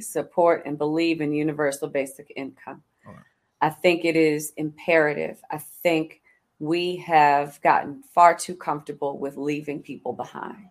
support and believe in universal basic income. Right. I think it is imperative. I think we have gotten far too comfortable with leaving people behind.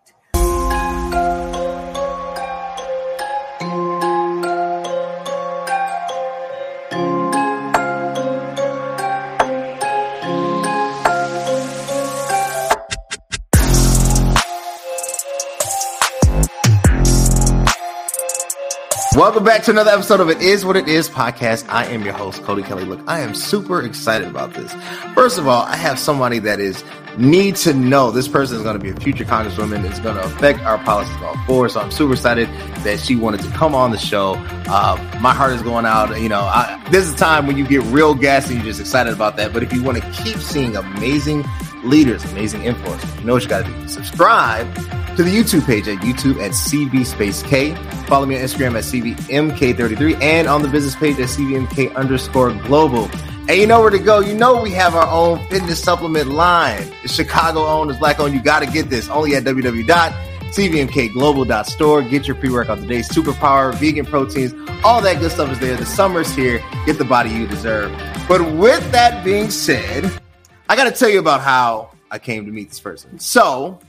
Welcome back to another episode of It Is What It Is podcast. I am your host, Cody Kelly. Look, I am super excited about this. First of all, I have somebody that is need to know this person is going to be a future congresswoman. It's going to affect our policies all four. So I'm super excited that she wanted to come on the show. Uh, my heart is going out. You know, I, this is a time when you get real gas and you're just excited about that. But if you want to keep seeing amazing leaders, amazing influence, you know what you got to do. Subscribe to the YouTube page at YouTube at CB Space K. Follow me on Instagram at CVMK33 and on the business page at CVMK underscore global. And you know where to go. You know we have our own fitness supplement line. It's Chicago owned, it's black owned. You got to get this only at www.cvmkglobal.store. Get your pre-workout today. Superpower, vegan proteins, all that good stuff is there. The summer's here. Get the body you deserve. But with that being said, I got to tell you about how I came to meet this person. So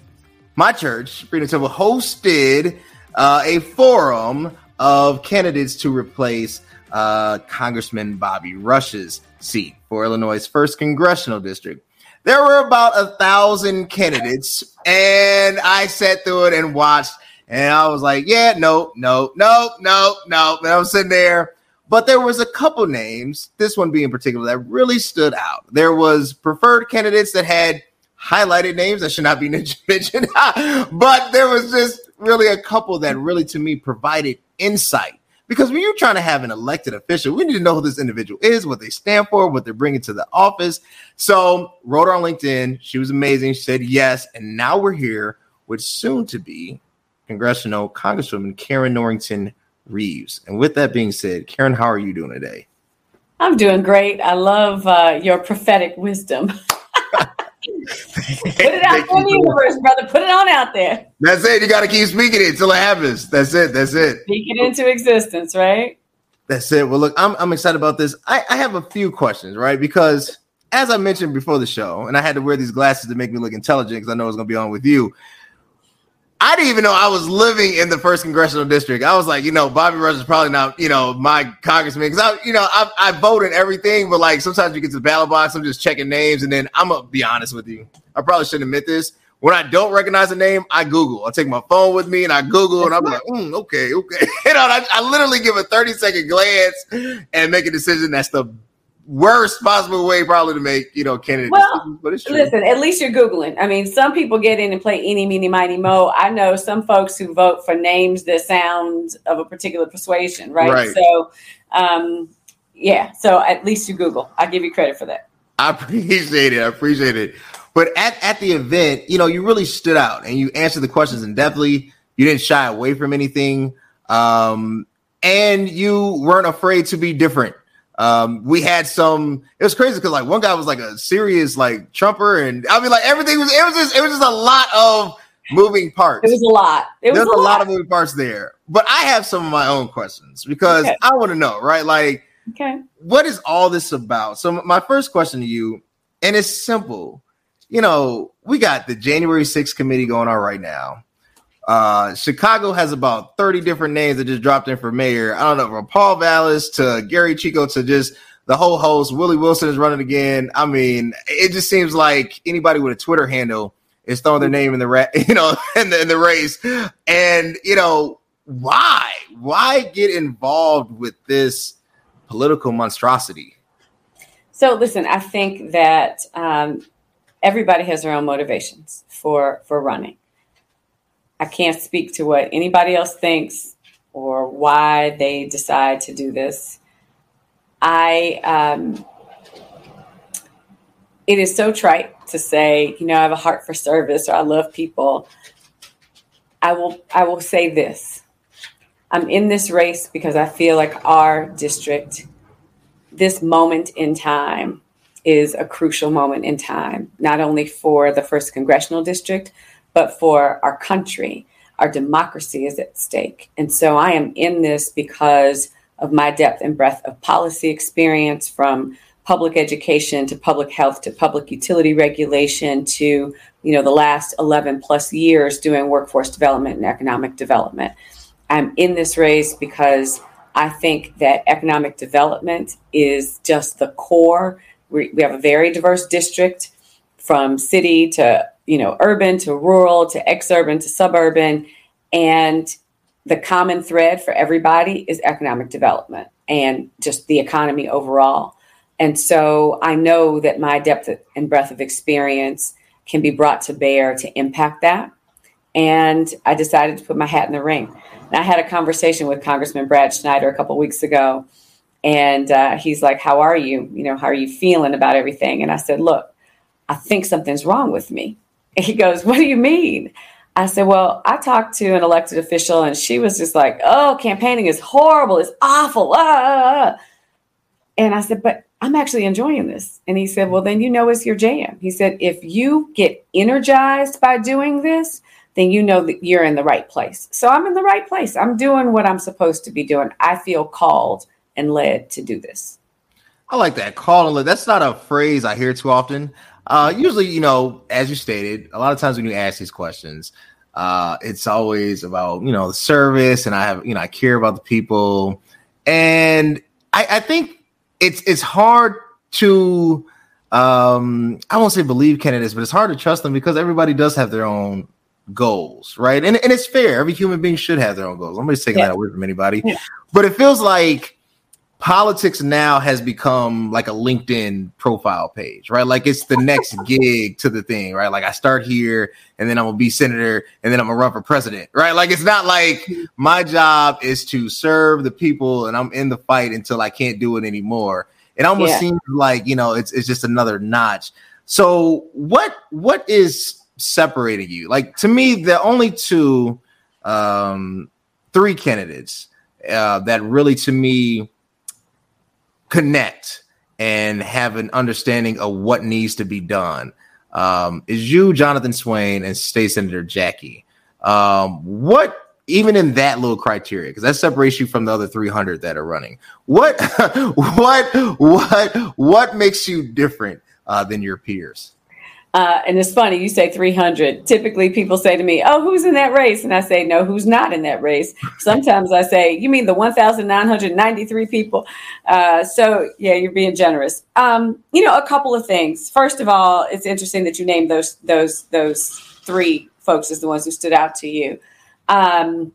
my church, Freedom Temple, hosted uh, a forum of candidates to replace uh, Congressman Bobby Rush's seat for Illinois' first congressional district. There were about a thousand candidates, and I sat through it and watched, and I was like, "Yeah, no, no, no, no, no." And I was sitting there, but there was a couple names. This one being particular that really stood out. There was preferred candidates that had highlighted names that should not be mentioned, but there was just really a couple that really, to me, provided insight. Because when you're trying to have an elected official, we need to know who this individual is, what they stand for, what they're bringing to the office. So, wrote her on LinkedIn. She was amazing. She said yes. And now we're here with soon to be congressional Congresswoman Karin Norington Reaves. And with that being said, Karin, how are you doing today? I'm doing great. I love uh, your prophetic wisdom. Put it out in the universe, brother. Put it on out there. That's it. You got to keep speaking it until it happens. That's it. That's it. Speak it into existence, right? That's it. Well, look, I'm I'm excited about this. I, I have a few questions, right? Because as I mentioned before the show, and I had to wear these glasses to make me look intelligent because I know it's going to be on with you. I didn't even know I was living in the first congressional district. I was like, you know, Bobby Rush is probably not, you know, my congressman because I, you know, I, I vote in everything, but like sometimes you get to the ballot box, I'm just checking names, and then I'm gonna be honest with you. I probably shouldn't admit this. When I don't recognize a name, I Google. I take my phone with me and I Google, and I'm like, mm, okay, okay. you know, I, I literally give a 30 second glance and make a decision that's the worst possible way probably to make you know candidate well, but it's true. listen at least you're googling. I mean some people get in and play any meeny miny mo. I know some folks who vote for names that sound of a particular persuasion right, right. so um yeah so at least you google. I give you credit for that. I appreciate it. I appreciate it. But at, at the event you know you really stood out and you answered the questions and definitely you didn't shy away from anything. Um and you weren't afraid to be different um, we had some. It was crazy because like one guy was like a serious like Trumper, and I mean like everything was. It was just. It was just a lot of moving parts. It was a lot. It was There's a, a lot. lot. of moving parts there. But I have some of my own questions because okay. I want to know, right? Like, okay, what is all this about? So my first question to you, and it's simple. You know, we got the January 6th committee going on right now. Uh, Chicago has about 30 different names that just dropped in for mayor. I don't know from Paul Vallas to Gary Chico to just the whole host. Willie Wilson is running again. I mean, it just seems like anybody with a Twitter handle is throwing their name in the ra- you know in the in the race. And you know why? Why get involved with this political monstrosity? So listen, I think that um, everybody has their own motivations for for running. I can't speak to what anybody else thinks or why they decide to do this. I, um, it is so trite to say, you know, I have a heart for service or I love people. I will, I will say this. I'm in this race because I feel like our district, this moment in time, is a crucial moment in time, not only for the first congressional district, but for our country. our democracy is at stake. And so I am in this because of my depth and breadth of policy experience from public education to public health to public utility regulation to you know the last 11 plus years doing workforce development and economic development i'm in this race because i think that economic development is just the core we, we have a very diverse district from city to you know urban to rural to exurban to suburban and the common thread for everybody is economic development and just the economy overall and so I know that my depth and breadth of experience can be brought to bear to impact that. And I decided to put my hat in the ring. And I had a conversation with Congressman Brad Schneider a couple weeks ago. And uh, he's like, How are you? You know, how are you feeling about everything? And I said, Look, I think something's wrong with me. He goes, What do you mean? I said, Well, I talked to an elected official and she was just like, Oh, campaigning is horrible. It's awful. Ah. ah, ah. And I said, But I'm actually enjoying this. And he said, Well, then you know it's your jam. He said, If you get energized by doing this, then you know that you're in the right place. So I'm in the right place. I'm doing what I'm supposed to be doing. I feel called and led to do this. I like that. Call and. That's not a phrase I hear too often. Uh, usually, you know, as you stated, a lot of times when you ask these questions, uh, it's always about, you know, the service and I have, you know, I care about the people. And I, I think it's it's hard to um I won't say believe candidates, but it's hard to trust them because everybody does have their own goals, right? And and it's fair. Every human being should have their own goals. Nobody's taking yeah. that away from anybody. Yeah. But it feels like politics now has become like a LinkedIn profile page, right? Like it's the next gig to the thing, right? Like I start here and then I'm gonna be senator and then I'm gonna run for president, right? Like it's not like my job is to serve the people and I'm in the fight until I can't do it anymore. It almost yeah. seems like, you know, it's it's just another notch. So what what is separating you? Like to me, the only two um three candidates uh that really to me connect and have an understanding of what needs to be done um, is you, Jonathan Swain, and State Senator Jackie. Um, what even in that little criteria, because that separates you from the other 300 that are running. What, what, what, what makes you different uh, than your peers? Uh, and it's funny, you say 300. Typically, people say to me, Oh, who's in that race? And I say, No, who's not in that race? Sometimes I say, You mean the 1,993 people? Uh, so, yeah, you're being generous. Um, you know, a couple of things. First of all, it's interesting that you named those, those, those three folks as the ones who stood out to you. Um,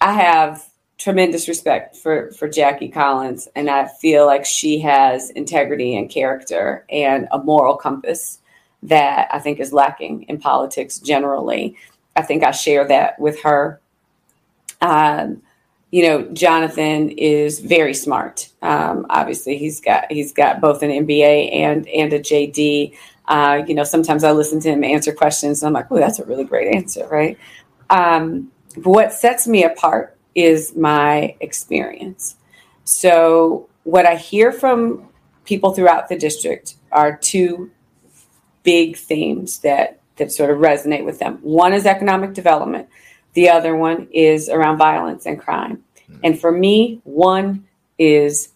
I have tremendous respect for, for Jackie Collins, and I feel like she has integrity and character and a moral compass that I think is lacking in politics generally. I think I share that with her. Um, you know, Jonathan is very smart. Um, obviously, he's got he's got both an MBA and and a JD. Uh, you know, sometimes I listen to him answer questions, and I'm like, "Oh, that's a really great answer, right?" Um, but what sets me apart is my experience. So, what I hear from people throughout the district are two big themes that that sort of resonate with them. One is economic development. The other one is around violence and crime. Mm-hmm. And for me, one is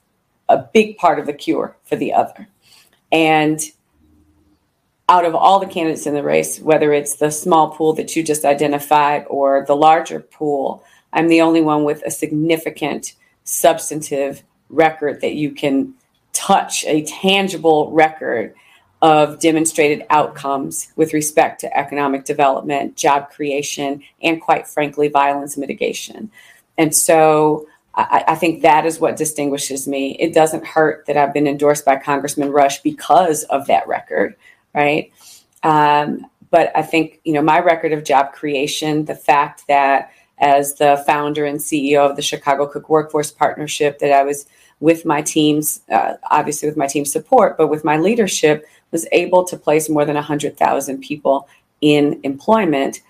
a big part of the cure for the other. And out of all the candidates in the race, whether it's the small pool that you just identified or the larger pool, I'm the only one with a significant substantive record that you can touch, a tangible record of demonstrated outcomes with respect to economic development, job creation, and quite frankly, violence mitigation. And so I, I, think that is what distinguishes me. It doesn't hurt that I've been endorsed by Congressman Rush because of that record, right? Um, but I think, you know, my record of job creation, the fact that as the founder and CEO of the Chicago Cook Workforce Partnership, that I was with my team's, uh, obviously with my team's support, but with my leadership, was able to place more than 100,000 people in employment,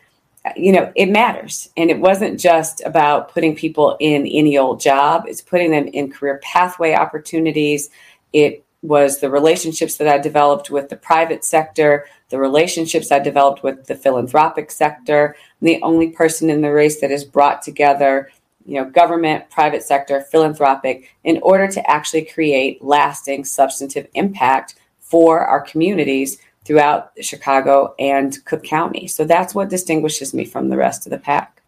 you know, it matters. And it wasn't just about putting people in any old job, it's putting them in career pathway opportunities. It was the relationships that I developed with the private sector, the relationships I developed with the philanthropic sector. I'm the only person in the race that has brought together, you know, government, private sector, philanthropic, in order to actually create lasting substantive impact for our communities throughout Chicago and Cook County. So that's what distinguishes me from the rest of the pack.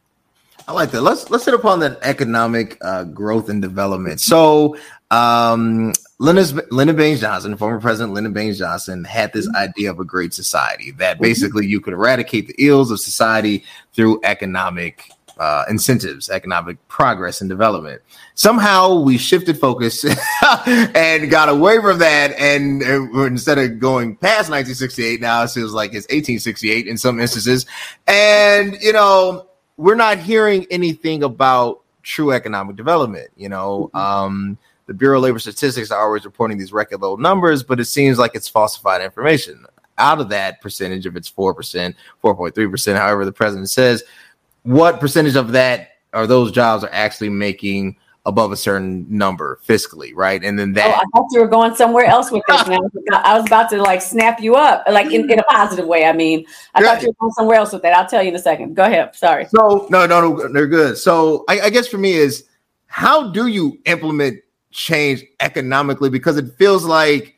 I like that. Let's let's hit upon that economic uh, growth and development. So, um, Lyndon Baines Johnson, former President Lyndon Baines Johnson, had this mm-hmm. idea of a great society that mm-hmm. basically you could eradicate the ills of society through economic uh, incentives, economic progress and development. Somehow we shifted focus and got away from that. And, and instead of going past 1968, now it feels like it's 1868 in some instances. And, you know, we're not hearing anything about true economic development. You know, mm-hmm. um, the Bureau of Labor Statistics are always reporting these record low numbers, but it seems like it's falsified information. Out of that percentage, if it's 4%, 4.3%, however the president says, what percentage of that are those jobs are actually making above a certain number fiscally, right? And then that. Oh, I thought you were going somewhere else with this. I was about to like snap you up, like in, in a positive way. I mean, I thought you were going somewhere else with that. I'll tell you in a second. Go ahead. Sorry. So no, no, no, they're good. So I, I guess for me is how do you implement change economically? Because it feels like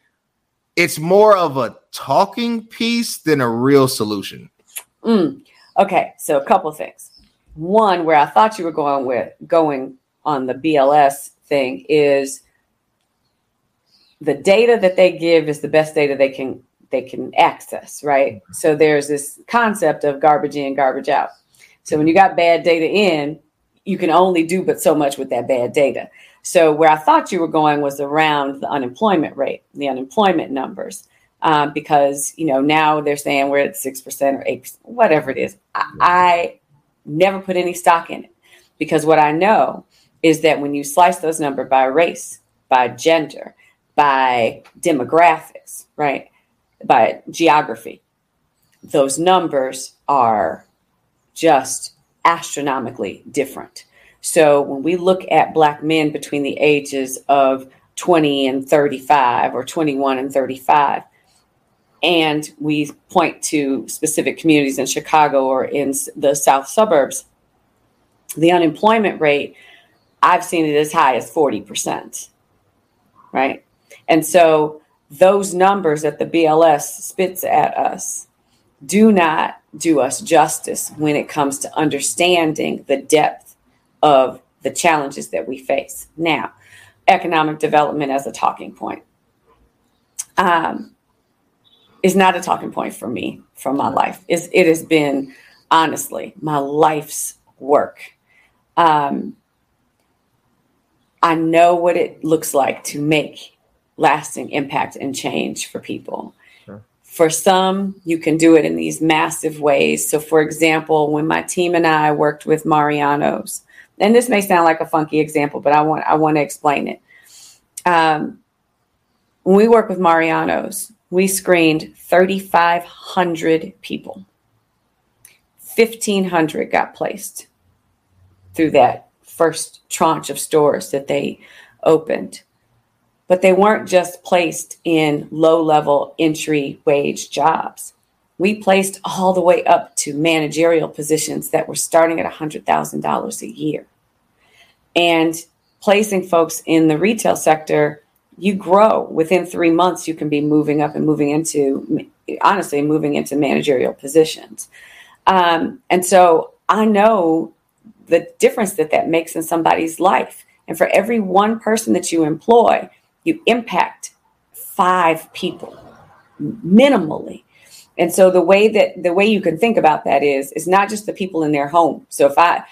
it's more of a talking piece than a real solution. Mm. Okay, so a couple things. One, where I thought you were going with going on the BLS thing is the data that they give is the best data they can they can access, right? So there's this concept of garbage in, garbage out. So when you got bad data in, you can only do but so much with that bad data. So where I thought you were going was around the unemployment rate, the unemployment numbers, um, because you know now they're saying we're at six percent or eight, whatever it is. I never put any stock in it because what I know is that when you slice those numbers by race, by gender, by demographics, right, by geography, those numbers are just astronomically different. So when we look at Black men between the ages of 20 and 35 or 21 and 35, and we point to specific communities in Chicago or in the south suburbs, the unemployment rate I've seen it as high as 40%. Right. And so those numbers that the BLS spits at us do not do us justice when it comes to understanding the depth of the challenges that we face. Now, economic development as a talking point um, is not a talking point for me from my life. It's, it has been, honestly, my life's work. Um, I know what it looks like to make lasting impact and change for people. Sure. For some, you can do it in these massive ways. So, for example, when my team and I worked with Mariano's, and this may sound like a funky example, but I want I want to explain it. Um, when we work with Mariano's, we screened 3,500 people. 1,500 got placed through that first tranche of stores that they opened. But they weren't just placed in low level entry wage jobs. We placed all the way up to managerial positions that were starting at $100,000 a year. And placing folks in the retail sector, you grow within three months, you can be moving up and moving into, honestly, moving into managerial positions. Um, and so I know the difference that that makes in somebody's life. And for every one person that you employ, you impact five people minimally. And so the way that the way you can think about that is it's not just the people in their home. So if I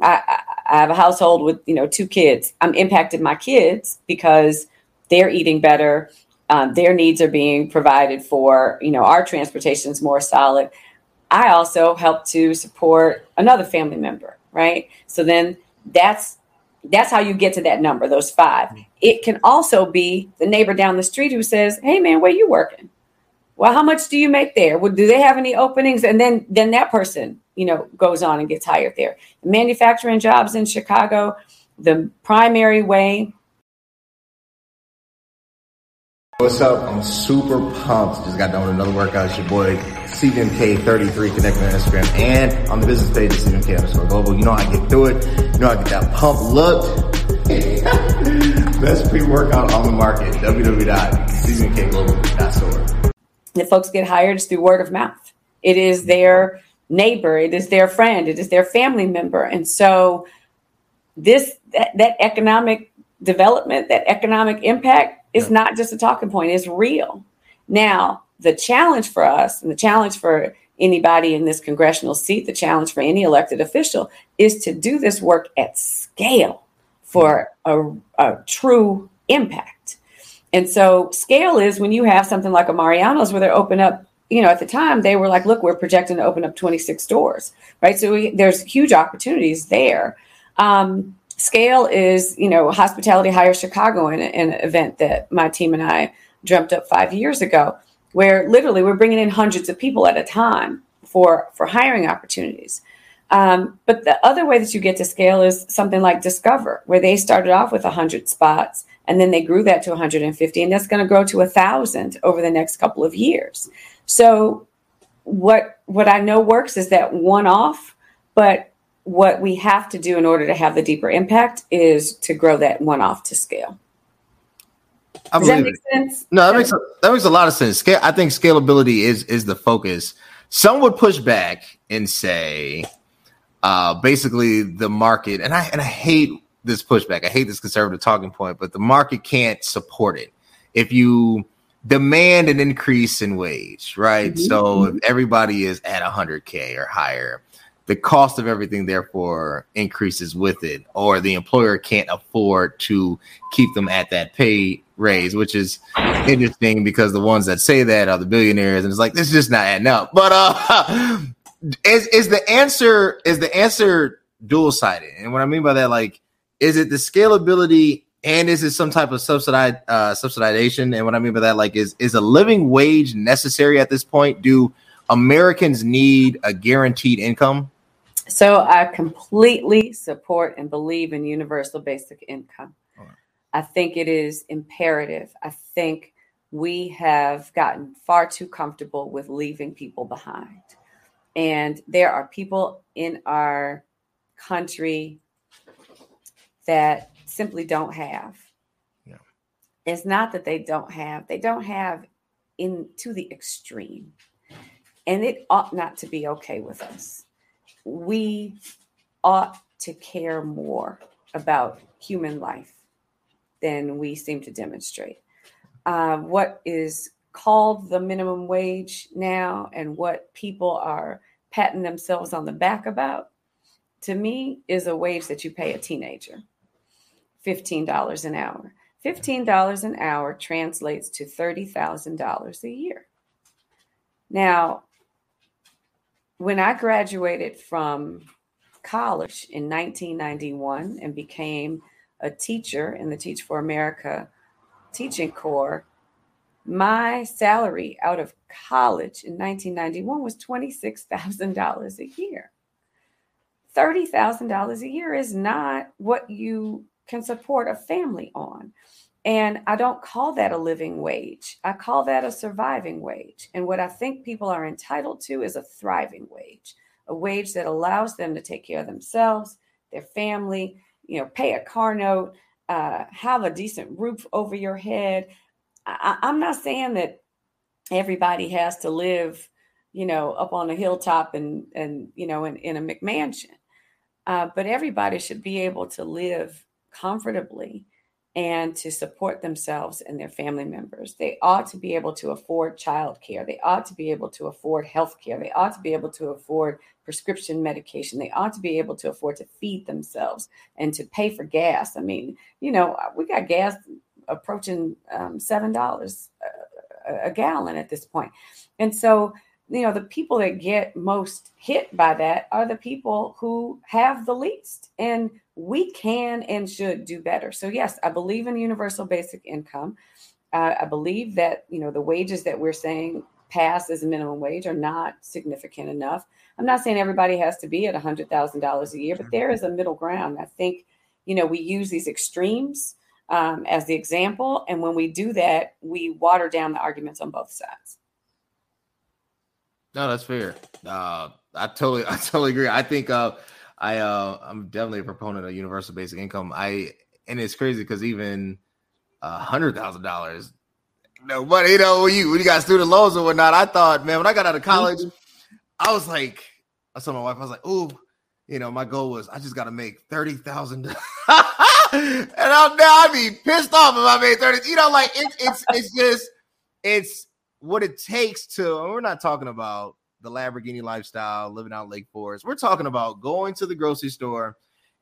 I, I have a household with you know two kids, I'm impacted my kids because they're eating better, um, their needs are being provided for. You know, our transportation is more solid. I also help to support another family member right? So then that's that's how you get to that number, those five. Mm-hmm. It can also be the neighbor down the street who says, "Hey, man, where you working? Well, how much do you make there? Well, do they have any openings?" And then then that person, you know, goes on and gets hired there. Manufacturing jobs in Chicago, the primary way What's up? I'm super pumped. Just got done with another workout. It's your boy CVMK33 connected on Instagram and on the business page CVMK underscore global. You know how I get through it. You know how I get that pump looked. Best pre-workout on the market. www.cvmkglobal.store. The folks get hired through word of mouth. It is their neighbor. It is their friend. It is their family member. And so this that, that economic development, that economic impact is yeah. not just a talking point, it's real. Now, the challenge for us and the challenge for anybody in this congressional seat, the challenge for any elected official is to do this work at scale for a, a true impact. And so, scale is when you have something like a Mariano's where they open up you know, at the time they were like, look, we're projecting to open up 26 stores, right? So we, there's huge opportunities there. Um, Scale is, you know, Hospitality Hire Chicago in, an event that my team and I dreamt up five years ago, where literally we're bringing in hundreds of people at a time for for hiring opportunities. Um, but the other way that you get to scale is something like Discover, where they started off with 100 spots and then they grew that to 150, and that's going to grow to a thousand over the next couple of years. So, what what I know works is that one off, but what we have to do in order to have the deeper impact is to grow that one off to scale. I Does that make it. sense? No, that makes a, that makes a lot of sense. Scale, I think scalability is is the focus. Some would push back and say, uh, basically the market, and I and I hate this pushback. I hate this conservative talking point, but the market can't support it. If you demand an increase in wage, right? Mm-hmm. So if everybody is at 100k or higher, the cost of everything therefore increases with it or the employer can't afford to keep them at that pay raise which is interesting because the ones that say that are the billionaires and it's like this is just not adding up. But uh is, is the answer is the answer dual sided and what i mean by that like is it the scalability and is it some type of subsidized uh subsidization? And what i mean by that like is is a living wage necessary at this point? Do americans need a guaranteed income so I completely support and believe in universal basic income. Right. I think it is imperative. I think we have gotten far too comfortable with leaving people behind. And there are people in our country that simply don't have. Yeah. It's not that they don't have, they don't have in to the extreme. And it ought not to be okay with us we ought to care more about human life than we seem to demonstrate. Uh, what is called the minimum wage now and what people are patting themselves on the back about, to me, is a wage that you pay a teenager $15 an hour. $15 an hour translates to $30,000 a year. Now, when I graduated from college in 1991 and became a teacher in the Teach for America teaching corps, my salary out of college in 1991 was $26,000 a year. $30,000 a year is not what you can support a family on. And I don't call that a living wage. I call that a surviving wage. And what I think people are entitled to is a thriving wage, a wage that allows them to take care of themselves, their family, you know, pay a car note, uh, have a decent roof over your head. I, I'm not saying that everybody has to live, you know, up on a hilltop and and you know in, in a McMansion, uh, but everybody should be able to live comfortably and to support themselves and their family members. They ought to be able to afford childcare. They ought to be able to afford health care. They ought to be able to afford prescription medication. They ought to be able to afford to feed themselves and to pay for gas. I mean, you know, we got gas approaching um, $7 a, a gallon at this point. And so, you know, the people that get most hit by that are the people who have the least. And we can and should do better. So, yes, I believe in universal basic income. Uh, I believe that you know the wages that we're saying pass as a minimum wage are not significant enough. I'm not saying everybody has to be at $100,000 a year, but there is a middle ground. I think you know we use these extremes um, as the example. And when we do that, we water down the arguments on both sides. No, that's fair. Uh, I totally, I totally agree. I think uh, I, uh, I'm definitely a proponent of universal basic income. I, and it's crazy because even a hundred thousand dollars, no, you know, when you when you got student loans or whatnot, I thought, man, when I got out of college, I was like, I told my wife, I was like, oh, you know, my goal was I just got to make thirty thousand. and I'm now I'd be pissed off if I made thirty. You know, like it's it's it's just it's what it takes to. We're not talking about the Lamborghini lifestyle, living out Lake Forest. We're talking about going to the grocery store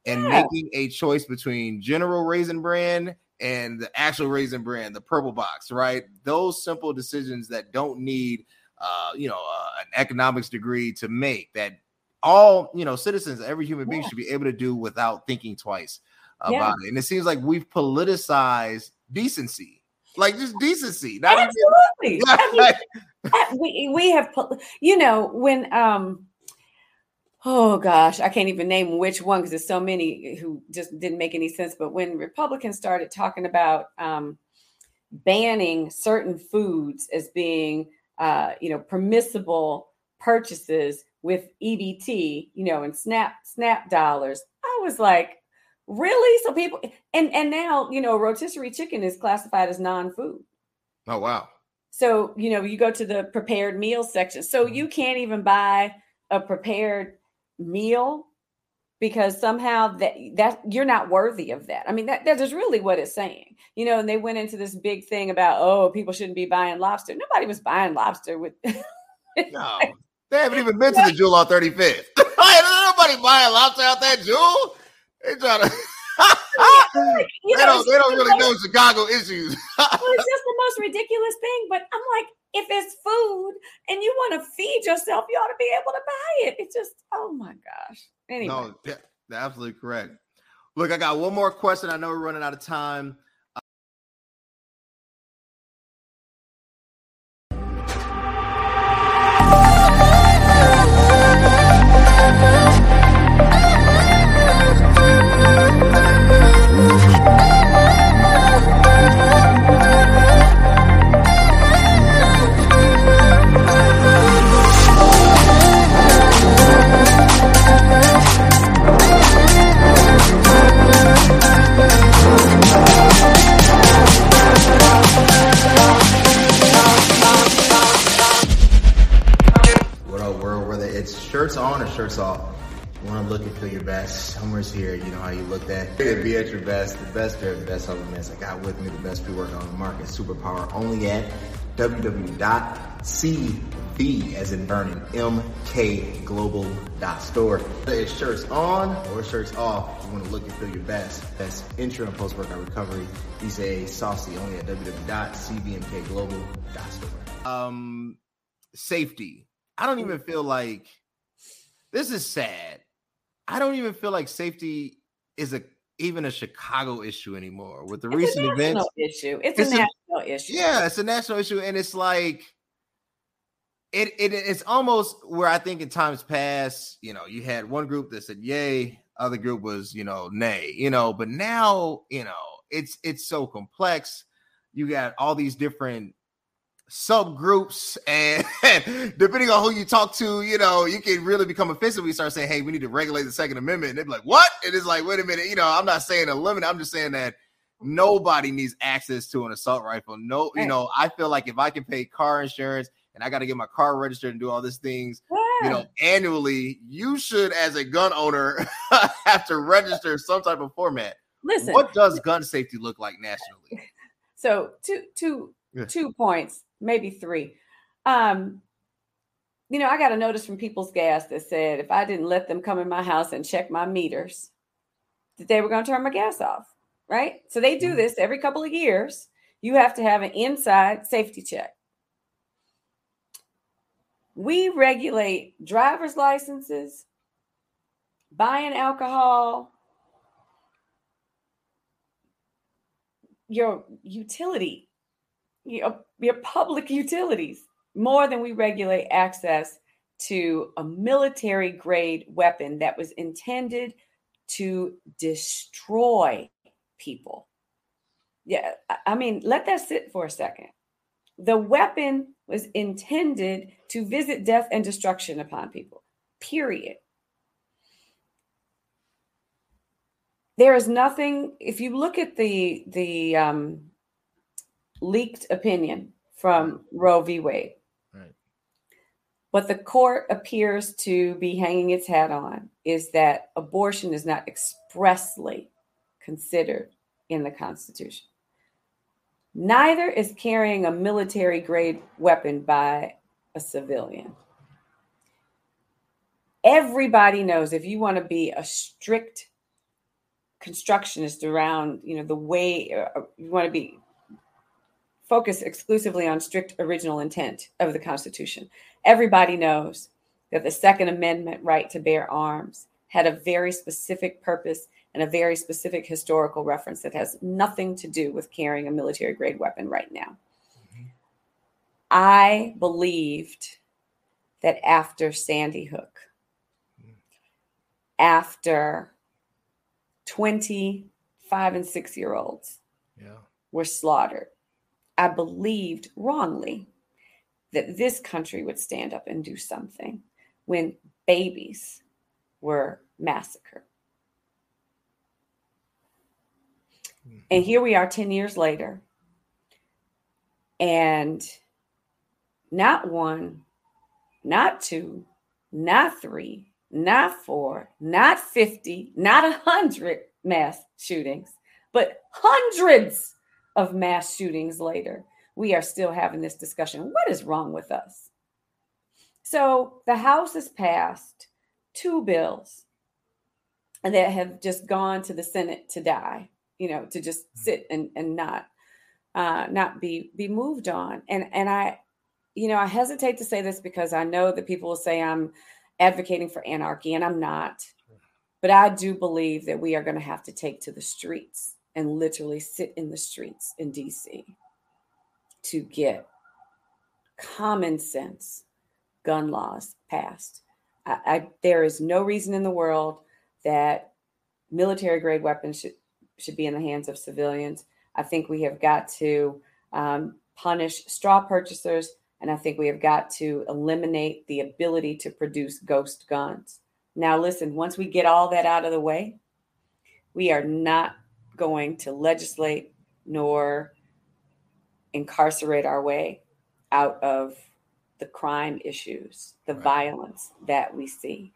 and yeah. making a choice between General Raisin Bran and the actual Raisin Bran, the purple box, right? Those simple decisions that don't need, uh, you know, uh, an economics degree to make that all you know citizens, every human being yeah. should be able to do without thinking twice about yeah. it. And it seems like we've politicized decency, like just decency. Not Absolutely. Even, I mean, we we have, you know, when um oh gosh, I can't even name which one because there's so many who just didn't make any sense. But when Republicans started talking about um, banning certain foods as being, uh, you know, permissible purchases with EBT, you know, and SNAP SNAP dollars, I was like, really? So people and and now you know, rotisserie chicken is classified as non-food. Oh wow. So you know, you go to the prepared meal section, so you mm-hmm. can't even buy a prepared meal because somehow that that you're not worthy of that. I mean, that that is really what it's saying. You know, and they went into this big thing about oh, people shouldn't be buying lobster. Nobody was buying lobster with. no, they haven't even been to the Jewel on 35th. Nobody buying lobster out there, Jewel. They trying to. you they don't. They don't really know Chicago issues. well, it's just the most ridiculous thing. But I'm like, if it's food and you want to feed yourself, you ought to be able to buy it. It's just, oh my gosh. Anyway. No, yeah, absolutely correct. Look, I got one more question. I know we're running out of time. Shirts off. You want to look and feel your best. Summer's here. You know how you look at. Be at your best. The best pair of the best supplements. I got with me the best pre-workout on the market. Superpower only at www.cv as in burning mkglobal.store. It's shirts on or shirts off. You want to look and feel your best. That's intro and post-workout recovery. These a saucy only at www.cvmkglobal.store. Um, safety. I don't even feel like this is sad. I don't even feel like safety is a even a Chicago issue anymore with the it's recent a events. Issue. It's, it's a national issue. Yeah, it's a national issue, and it's like it, it it's almost where I think in times past, you know, you had one group that said yay, other group was you know nay, you know, but now you know it's it's so complex. You got all these different subgroups and depending on who you talk to, you know, you can really become offensive. We start saying, hey, we need to regulate the Second Amendment. And they're like, what? It is like, wait a minute, you know, I'm not saying eliminate, I'm just saying that nobody needs access to an assault rifle. No, you know, I feel like if I can pay car insurance and I got to get my car registered and do all these things, yeah. you know, annually, you should, as a gun owner, have to register some type of format. Listen, what does gun safety look like nationally? So, two, two, two points maybe three. Um, you know, I got a notice from People's Gas that said if I didn't let them come in my house and check my meters, that they were going to turn my gas off. Right. So they do mm-hmm. this every couple of years. You have to have an inside safety check. We regulate driver's licenses, buying alcohol, your utility your, your public utilities more than we regulate access to a military grade weapon that was intended to destroy people. Yeah, I mean, let that sit for a second. The weapon was intended to visit death and destruction upon people, period. There is nothing, if you look at the, the um, leaked opinion from Roe v. Wade, right. what the court appears to be hanging its hat on is that abortion is not expressly considered in the Constitution. Neither is carrying a military grade weapon by a civilian. Everybody knows if you want to be a strict constructionist around, you know, the way uh, you want to be focused exclusively on strict original intent of the Constitution. Everybody knows that the Second Amendment right to bear arms had a very specific purpose and a very specific historical reference that has nothing to do with carrying a military grade weapon right now. Mm-hmm. I believed that after Sandy Hook, mm. after 25 and six year olds yeah. were slaughtered, I believed wrongly that this country would stand up and do something when babies were massacred. And here we are 10 years later. And not one, not two, not three, not four, not 50, not a hundred mass shootings, but hundreds of mass shootings later, we are still having this discussion. What is wrong with us? So the House has passed two bills that have just gone to the Senate to die you know, to just mm. sit and and not uh, not be be moved on. And and I, you know, I hesitate to say this because I know that people will say I'm advocating for anarchy, and I'm not. But I do believe that we are going to have to take to the streets and literally sit in the streets in DC to get common sense gun laws passed. I, I, there is no reason in the world that military grade weapons should should be in the hands of civilians. I think we have got to um, punish straw purchasers, and I think we have got to eliminate the ability to produce ghost guns. Now, listen, once we get all that out of the way, we are not going to legislate nor incarcerate our way out of the crime issues, the right. violence that we see.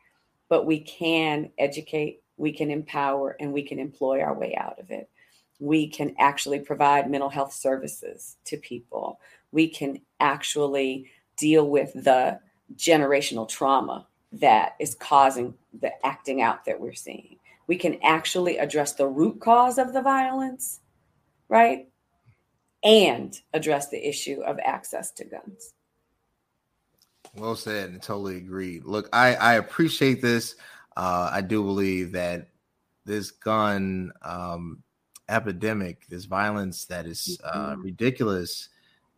But we can educate we can empower and we can employ our way out of it. We can actually provide mental health services to people. We can actually deal with the generational trauma that is causing the acting out that we're seeing. We can actually address the root cause of the violence, right? And address the issue of access to guns. Well said and totally agree. Look, I, I appreciate this. Uh, I do believe that this gun um, epidemic, this violence that is uh, mm-hmm. ridiculous,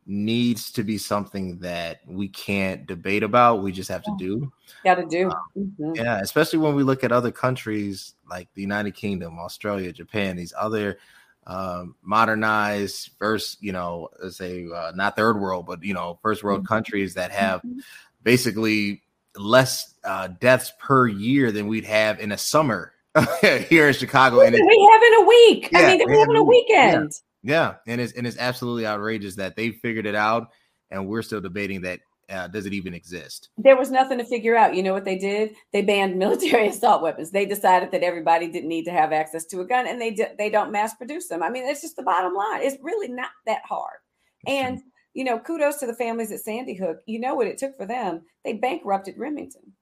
needs to be something that we can't debate about. We just have to do. Got to do. Um, mm-hmm. Yeah, especially when we look at other countries like the United Kingdom, Australia, Japan, these other um, modernized first, you know, let's say uh, not third world, but you know, first world mm-hmm. countries that have mm-hmm. basically less uh, deaths per year than we'd have in a summer here in Chicago. And we have in a week. Yeah, I mean, we have in a weekend. Yeah. and it's and it's absolutely outrageous that they figured it out, and we're still debating that. Uh, does it even exist? There was nothing to figure out. You know what they did? They banned military assault weapons. They decided that everybody didn't need to have access to a gun, and they d- they don't mass produce them. I mean, it's just the bottom line. It's really not that hard. And you know, kudos to the families at Sandy Hook. You know what it took for them? They bankrupted Remington.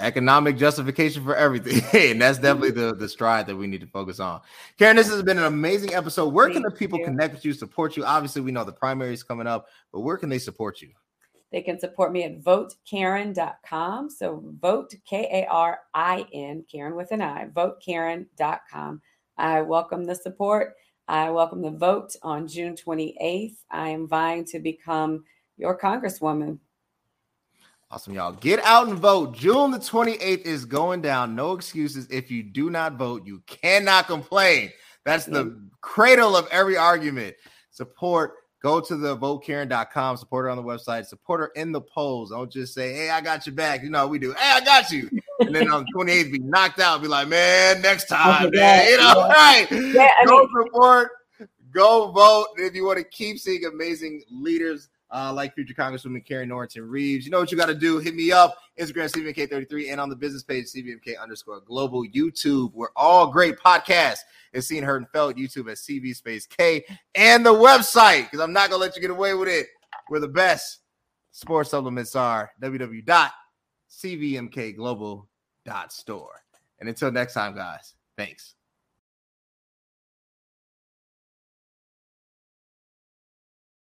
Economic justification for everything. and that's mm-hmm. definitely the, the stride that we need to focus on. Karin, this has been an amazing episode. Where can the people connect with you, support you? Obviously, we know the primary is coming up, but where can they support you? They can support me at votekarin.com. So vote K A R I N, Karin with an I, votekarin.com. I welcome the support. I welcome the vote on June 28th. I am vying to become your Congresswoman. Awesome, y'all. Get out and vote. June the 28th is going down. No excuses. If you do not vote, you cannot complain. That's the cradle of every argument. Support. Go to the votekarin.com, support her on the website, support her in the polls. Don't just say, Hey, I got your back. You know, we do, Hey, I got you. And then on the 28th, be knocked out, be like, Man, next oh time, man. You know, right? Yeah, I go mean- support, go vote. If you want to keep seeing amazing leaders uh, like future Congresswoman Karin Norington Reaves. You know what you got to do? Hit me up, Instagram CVMK33, and on the business page, CVMK underscore global, YouTube. We're all great podcasts. It's seen, heard, and felt. YouTube at CV space K and the website, because I'm not to let you get away with it. We're the best. Sports supplements are www.cvmkglobal.store. And until next time, guys, thanks.